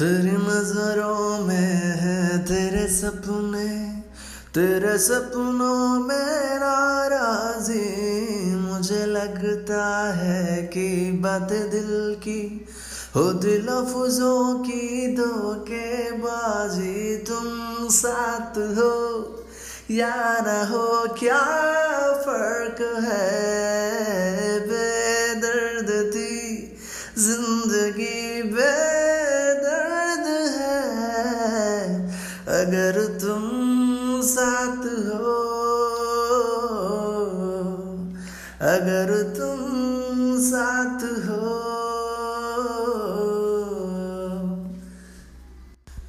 तेरी नज़रों में है, तेरे सपने, तेरे सपनों में नाराजी। मुझे लगता है कि बात दिल की हो, दिल फुजों की दो के बाजी। तुम साथ हो या न हो, क्या फ़र्क है? बेदर्द थी ज़िंदगी बेदर्द अगर तुम साथ हो अगर तुम साथ हो